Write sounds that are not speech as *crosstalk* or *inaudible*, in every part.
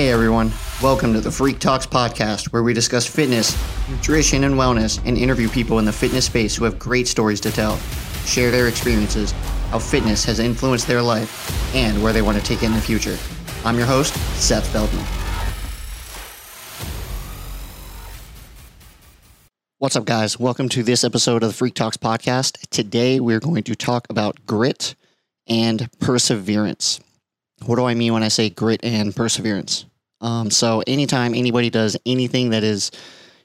Hey everyone, welcome to the FREQ Talks podcast, where we discuss fitness, nutrition, and wellness and interview people in the fitness space who have great stories to tell, share their experiences, how fitness has influenced their life, and where they want to take it in the future. I'm your host, Seth Feldman. What's up, guys? Welcome to this episode of the FREQ Talks podcast. Today, we're going to talk about grit and perseverance. What do I mean when I say grit and perseverance? Um, so anytime anybody does anything that is,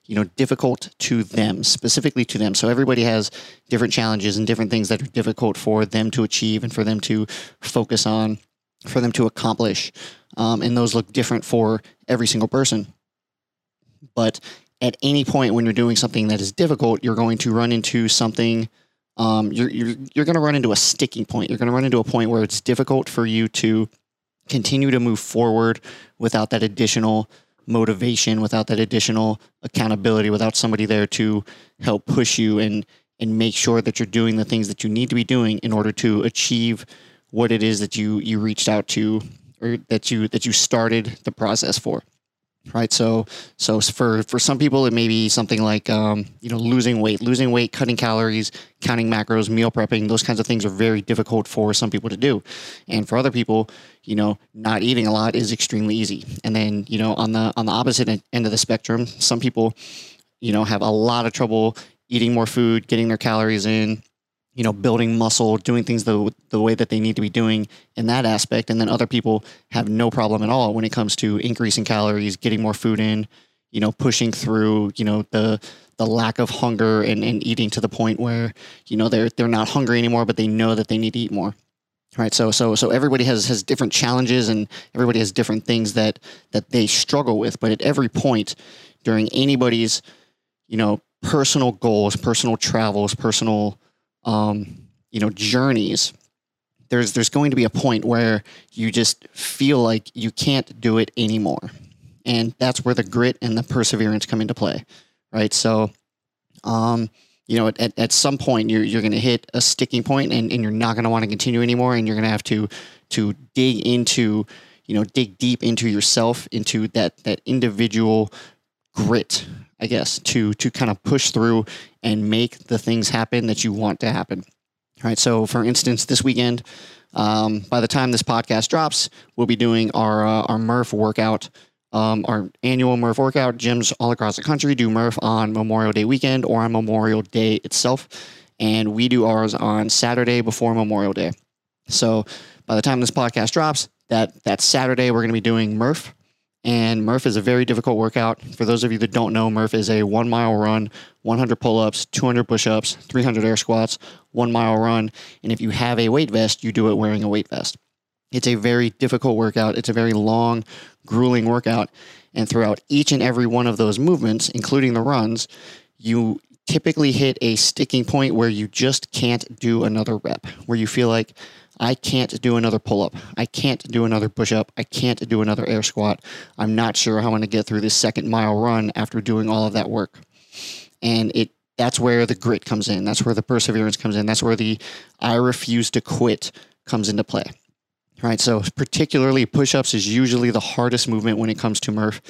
you know, difficult to them, specifically to them. So everybody has different challenges and different things that are difficult for them to achieve and for them to focus on, for them to accomplish. Um, and those look different for every single person. But at any point when you're doing something that is difficult, you're going to run into something. Um, you're you're you're going to run into a sticking point. You're going to run into a point where it's difficult for you to continue to move forward without that additional motivation, without that additional accountability, without somebody there to help push you and and make sure that you're doing the things that you need to be doing in order to achieve what it is that you you reached out to or that you that you started the process for right? So so for for some people it may be something like um, you know losing weight losing weight cutting calories counting macros meal prepping those kinds of things are very difficult for some people to do. And for other people you know not eating a lot is extremely easy. And then you know on the on the opposite end of the spectrum some people you know have a lot of trouble eating more food getting their calories in you know, building muscle, doing things the the way that they need to be doing in that aspect, and then other people have no problem at all when it comes to increasing calories, getting more food in, you know, pushing through, you know, the the lack of hunger and, and eating to the point where you know they're they're not hungry anymore, but they know that they need to eat more. Right. So so so everybody has has different challenges and everybody has different things that that they struggle with. But at every point during anybody's, you know, personal goals, personal travels, personal um, you know journeys there's there's going to be a point where you just feel like you can't do it anymore. And that's where the grit and the perseverance come into play right? So um, you know at, at some point you're, you're going to hit a sticking point and, and you're not going to want to continue anymore and you're going to have to to dig into you know dig deep into yourself into that that individual grit I guess, to to kind of push through and make the things happen that you want to happen. All right. So, for instance, this weekend, um, by the time this podcast drops, we'll be doing our uh, our Murph workout, um, our annual Murph workout. Gyms all across the country do Murph on Memorial Day weekend or on Memorial Day itself, and we do ours on Saturday before Memorial Day. So, by the time this podcast drops, that that Saturday we're going to be doing Murph. And Murph is a very difficult workout. For those of you that don't know, Murph is a one mile run, 100 pull ups, 200 push ups, 300 air squats, one mile run. And if you have a weight vest, you do it wearing a weight vest. It's a very difficult workout. It's a very long, grueling workout. And throughout each and every one of those movements, including the runs, you typically hit a sticking point where you just can't do another rep, where you feel like, I can't do another pull up. I can't do another push up. I can't do another air squat. I'm not sure how I'm going to get through this second mile run after doing all of that work. And it that's where the grit comes in. That's where the perseverance comes in. That's where the I refuse to quit comes into play. Right. So particularly push ups is usually the hardest movement when it comes to Murph.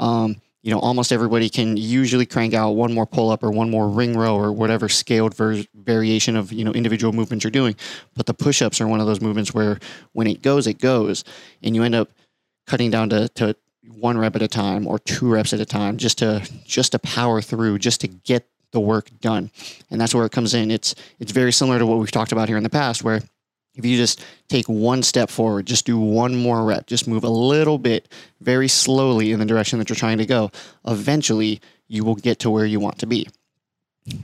Um, you know, almost everybody can usually crank out one more pull up or one more ring row or whatever scaled ver- variation of, you know, individual movements you're doing. But the push ups are one of those movements where when it goes, it goes. And you end up cutting down to, to one rep at a time or two reps at a time just to just to power through, just to get the work done. And that's where it comes in. It's it's very similar to what we've talked about here in the past where if you just take one step forward, just do one more rep, just move a little bit very slowly in the direction that you're trying to go, eventually you will get to where you want to be.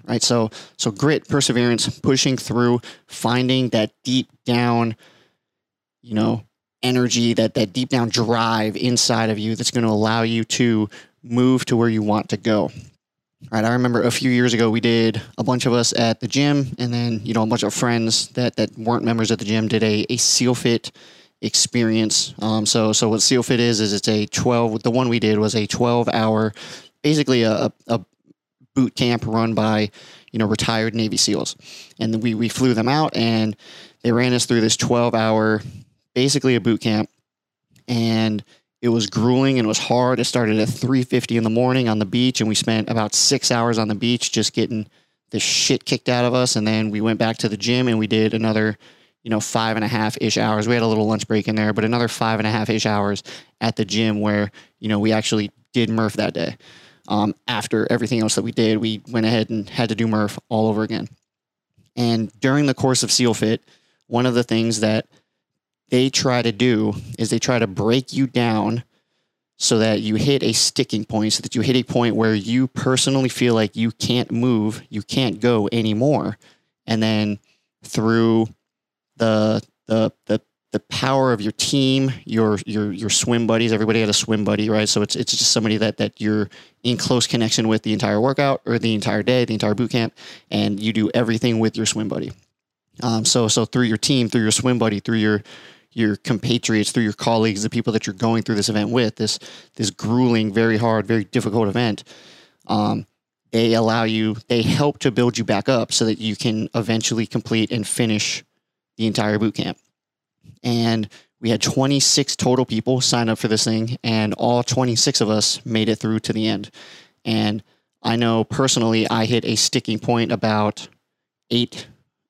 Right? So so grit, perseverance, pushing through, finding that deep down, you know, energy, that that deep down drive inside of you that's going to allow you to move to where you want to go. Right, I remember a few years ago we did a bunch of us at the gym, and then you know a bunch of friends that that weren't members at the gym did a a SEAL Fit experience. Um, so so what SEAL Fit is is it's a twelve. The one we did was a twelve hour, basically a, a boot camp run by you know retired Navy SEALs, and we we flew them out and they ran us through this twelve hour, basically a boot camp, and It was grueling and it was hard. It started at 3:50 in the morning on the beach, and we spent about six hours on the beach just getting the shit kicked out of us. And then we went back to the gym and we did another, you know, five and a half ish hours. We had a little lunch break in there, but another five and a half ish hours at the gym where you know we actually did Murph that day. Um, after everything else that we did, we went ahead and had to do Murph all over again. And during the course of SEAL Fit, one of the things that they try to do is they try to break you down so that you hit a sticking point, so that you hit a point where you personally feel like you can't move, you can't go anymore. And then through the the the the power of your team, your your your swim buddies. Everybody had a swim buddy, right? So it's it's just somebody that that you're in close connection with the entire workout or the entire day, the entire boot camp, and you do everything with your swim buddy. Um, so so through your team, through your swim buddy, through your your compatriots, through your colleagues, the people that you're going through this event with, this this grueling, very hard, very difficult event. Um, they allow you, they help to build you back up so that you can eventually complete and finish the entire boot camp and we had 26 total people sign up for this thing, and all 26 of us made it through to the end. And I know personally, I hit a sticking point about eight,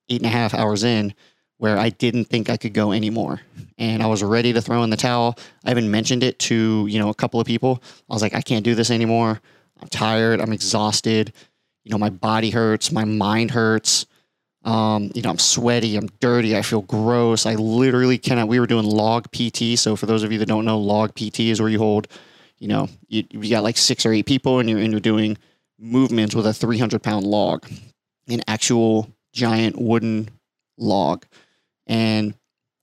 eight and a half hours in where I didn't think I could go anymore. And I was ready to throw in the towel. I even mentioned it to, you know, a couple of people. I was like, I can't do this anymore. I'm tired. I'm exhausted. You know, my body hurts. My mind hurts. Um, you know, I'm sweaty, I'm dirty, I feel gross. I literally cannot. We were doing log PT. So for those of you that don't know, log PT is where you hold, you know, you, you got like six or eight people and you're, and you're doing movements with a 300 pound log, an actual giant wooden log. And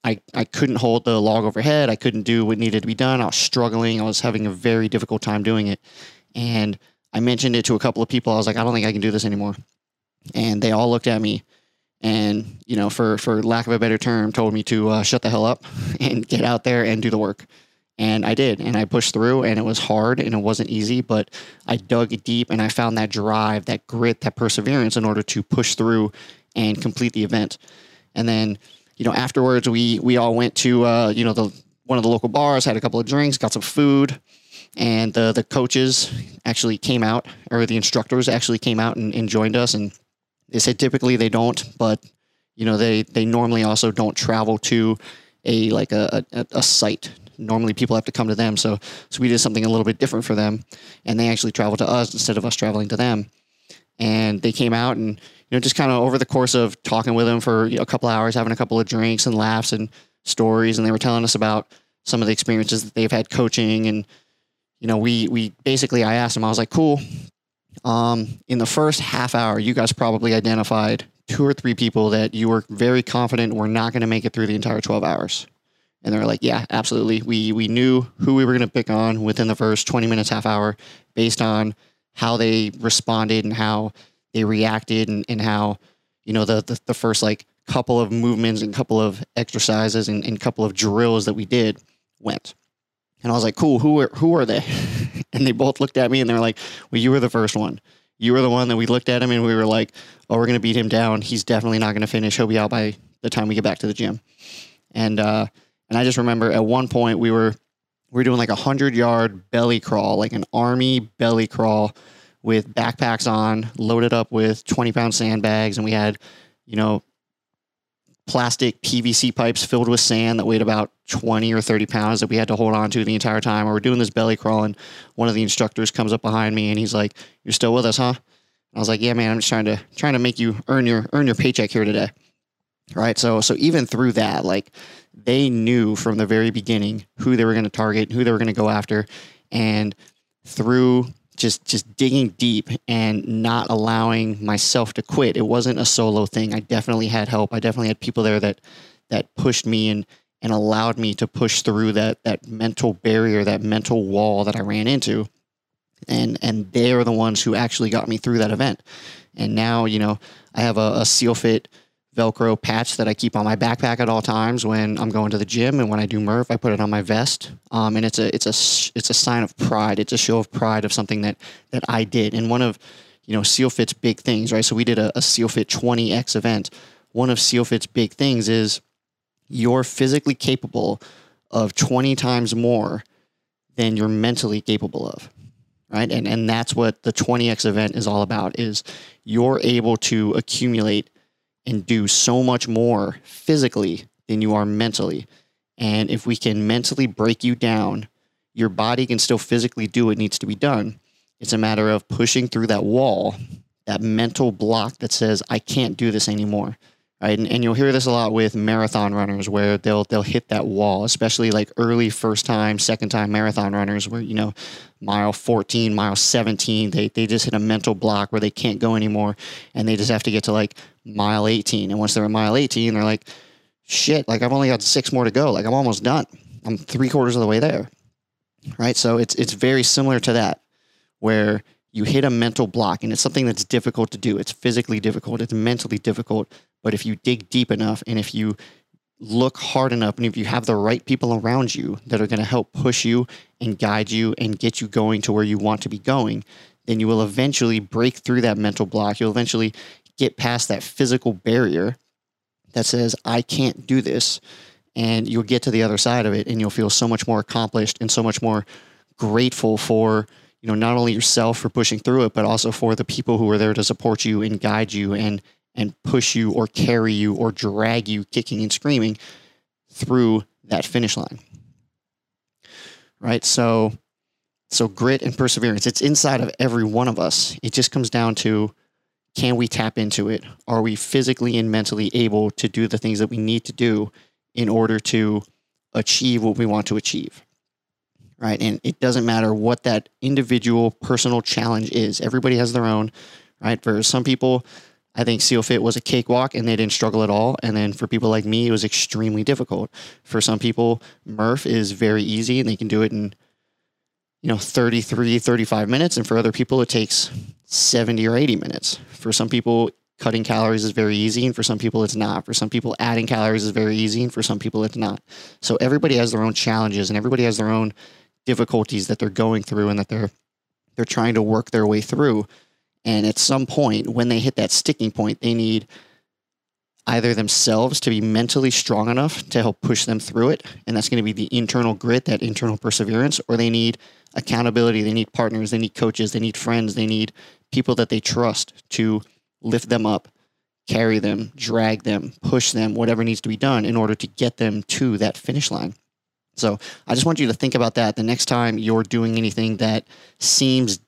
I, I couldn't hold the log overhead. I couldn't do what needed to be done. I was struggling. I was having a very difficult time doing it. And I mentioned it to a couple of people. I was like, I don't think I can do this anymore. And they all looked at me and you know for for lack of a better term told me to uh, shut the hell up *laughs* and get out there and do the work and i did and i pushed through and it was hard and it wasn't easy but i dug deep and i found that drive that grit that perseverance in order to push through and complete the event and then you know afterwards we we all went to uh, you know the one of the local bars had a couple of drinks got some food and the the coaches actually came out or the instructors actually came out and, and joined us and they said typically they don't, but you know they they normally also don't travel to a like a, a, a site. Normally people have to come to them, so so we did something a little bit different for them, and they actually traveled to us instead of us traveling to them. And they came out and you know just kind of over the course of talking with them for you know, a couple hours, having a couple of drinks and laughs and stories, and they were telling us about some of the experiences that they've had coaching and you know we we basically I asked them I was like cool um, in the first half hour, you guys probably identified two or three people that you were very confident were not going to make it through the entire 12 hours. And they're like, yeah, absolutely. We, we knew who we were going to pick on within the first 20 minutes, half hour, based on how they responded and how they reacted and, and how, you know, the, the, the first like couple of movements and couple of exercises and, and couple of drills that we did went. And I was like, cool, who are, who are they? *laughs* and they both looked at me and they were like, well, you were the first one. You were the one that we looked at him and we were like, oh, we're going to beat him down. He's definitely not going to finish. He'll be out by the time we get back to the gym. And, uh, and I just remember at one point we were, we were doing like a hundred yard belly crawl, like an army belly crawl with backpacks on, loaded up with 20 pound sandbags. And we had, you know, plastic PVC pipes filled with sand that weighed about 20 or 30 pounds that we had to hold on to the entire time. we're doing this belly crawl, and one of the instructors comes up behind me and he's like, "You're still with us, huh?" I was like, "Yeah, man. I'm just trying to trying to make you earn your earn your paycheck here today." Right. So so even through that, like they knew from the very beginning who they were going to target, who they were going to go after, and through just just digging deep and not allowing myself to quit. It wasn't a solo thing. I definitely had help. I definitely had people there that that pushed me and and allowed me to push through that that mental barrier, that mental wall that I ran into. And and they are the ones who actually got me through that event. And now, you know, I have a, a seal fit Velcro patch that I keep on my backpack at all times when I'm going to the gym and when I do Murph, I put it on my vest. Um, and it's a it's a it's a sign of pride. It's a show of pride of something that that I did. And one of you know Seal Fit's big things, right? So we did a, a Seal Fit 20x event. One of Seal Fit's big things is you're physically capable of 20 times more than you're mentally capable of. Right. And and that's what the 20x event is all about is you're able to accumulate and do so much more physically than you are mentally. And if we can mentally break you down, your body can still physically do what needs to be done. It's a matter of pushing through that wall, that mental block that says, I can't do this anymore. Right. And, and you'll hear this a lot with marathon runners where they'll they'll hit that wall, especially like early first time, second time marathon runners where, you know, mile 14, mile 17, they, they just hit a mental block where they can't go anymore and they just have to get to like mile 18. And once they're at mile 18, they're like, shit, like I've only got six more to go. Like I'm almost done. I'm three quarters of the way there. Right. So it's it's very similar to that, where you hit a mental block and it's something that's difficult to do. It's physically difficult, it's mentally difficult. But if you dig deep enough and if you look hard enough and if you have the right people around you that are going to help push you and guide you and get you going to where you want to be going, then you will eventually break through that mental block. You'll eventually get past that physical barrier that says, I can't do this. And you'll get to the other side of it and you'll feel so much more accomplished and so much more grateful for, you know, not only yourself for pushing through it, but also for the people who are there to support you and guide you and and push you or carry you or drag you kicking and screaming through that finish line. Right? So so grit and perseverance, it's inside of every one of us. It just comes down to can we tap into it? Are we physically and mentally able to do the things that we need to do in order to achieve what we want to achieve? Right. And it doesn't matter what that individual personal challenge is. Everybody has their own, right? For some people, I think Seal Fit was a cakewalk and they didn't struggle at all. And then for people like me, it was extremely difficult. For some people, Murph is very easy and they can do it in, you know, 33, 35 minutes. And for other people, it takes 70 or 80 minutes. For some people, cutting calories is very easy, and for some people, it's not. For some people, adding calories is very easy, and for some people, it's not. So everybody has their own challenges, and everybody has their own difficulties that they're going through, and that they're they're trying to work their way through. And at some point, when they hit that sticking point, they need either themselves to be mentally strong enough to help push them through it, and that's going to be the internal grit, that internal perseverance, or they need accountability, they need partners, they need coaches, they need friends, they need people that they trust to lift them up, carry them, drag them, push them, whatever needs to be done in order to get them to that finish line. So I just want you to think about that the next time you're doing anything that seems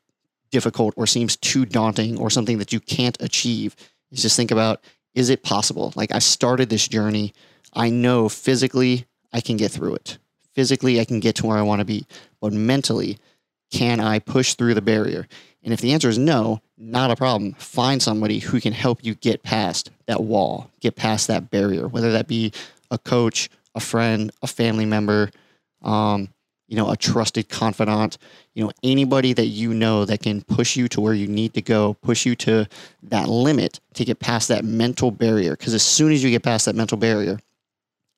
difficult or seems too daunting or something that you can't achieve. Is just think about is it possible? Like I started this journey. I know physically I can get through it. Physically I can get to where I want to be. But mentally, can I push through the barrier? And if the answer is no, not a problem. Find somebody who can help you get past that wall, get past that barrier, whether that be a coach, a friend, a family member, um, you know, a trusted confidant, you know, anybody that you know that can push you to where you need to go, push you to that limit to get past that mental barrier. Because as soon as you get past that mental barrier,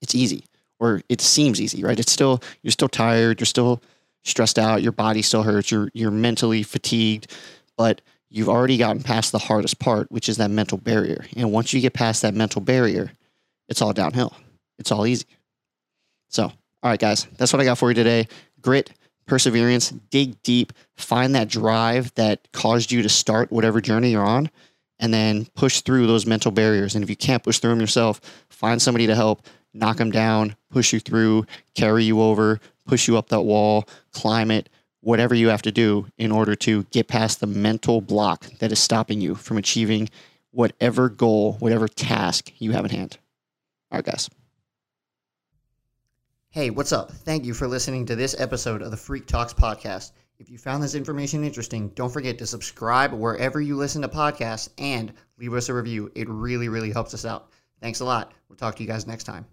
it's easy or it seems easy, right? It's still, you're still tired, you're still stressed out, your body still hurts, you're you're mentally fatigued, but you've already gotten past the hardest part, which is that mental barrier. And once you get past that mental barrier, it's all downhill. It's all easy. So, all right, guys, that's what I got for you today. Grit, perseverance, dig deep, find that drive that caused you to start whatever journey you're on, and then push through those mental barriers. And if you can't push through them yourself, find somebody to help knock them down, push you through, carry you over, push you up that wall, climb it, whatever you have to do in order to get past the mental block that is stopping you from achieving whatever goal, whatever task you have in hand. All right, guys. Hey, what's up? Thank you for listening to this episode of the FREQ Talks podcast. If you found this information interesting, don't forget to subscribe wherever you listen to podcasts and leave us a review. It really, really helps us out. Thanks a lot. We'll talk to you guys next time.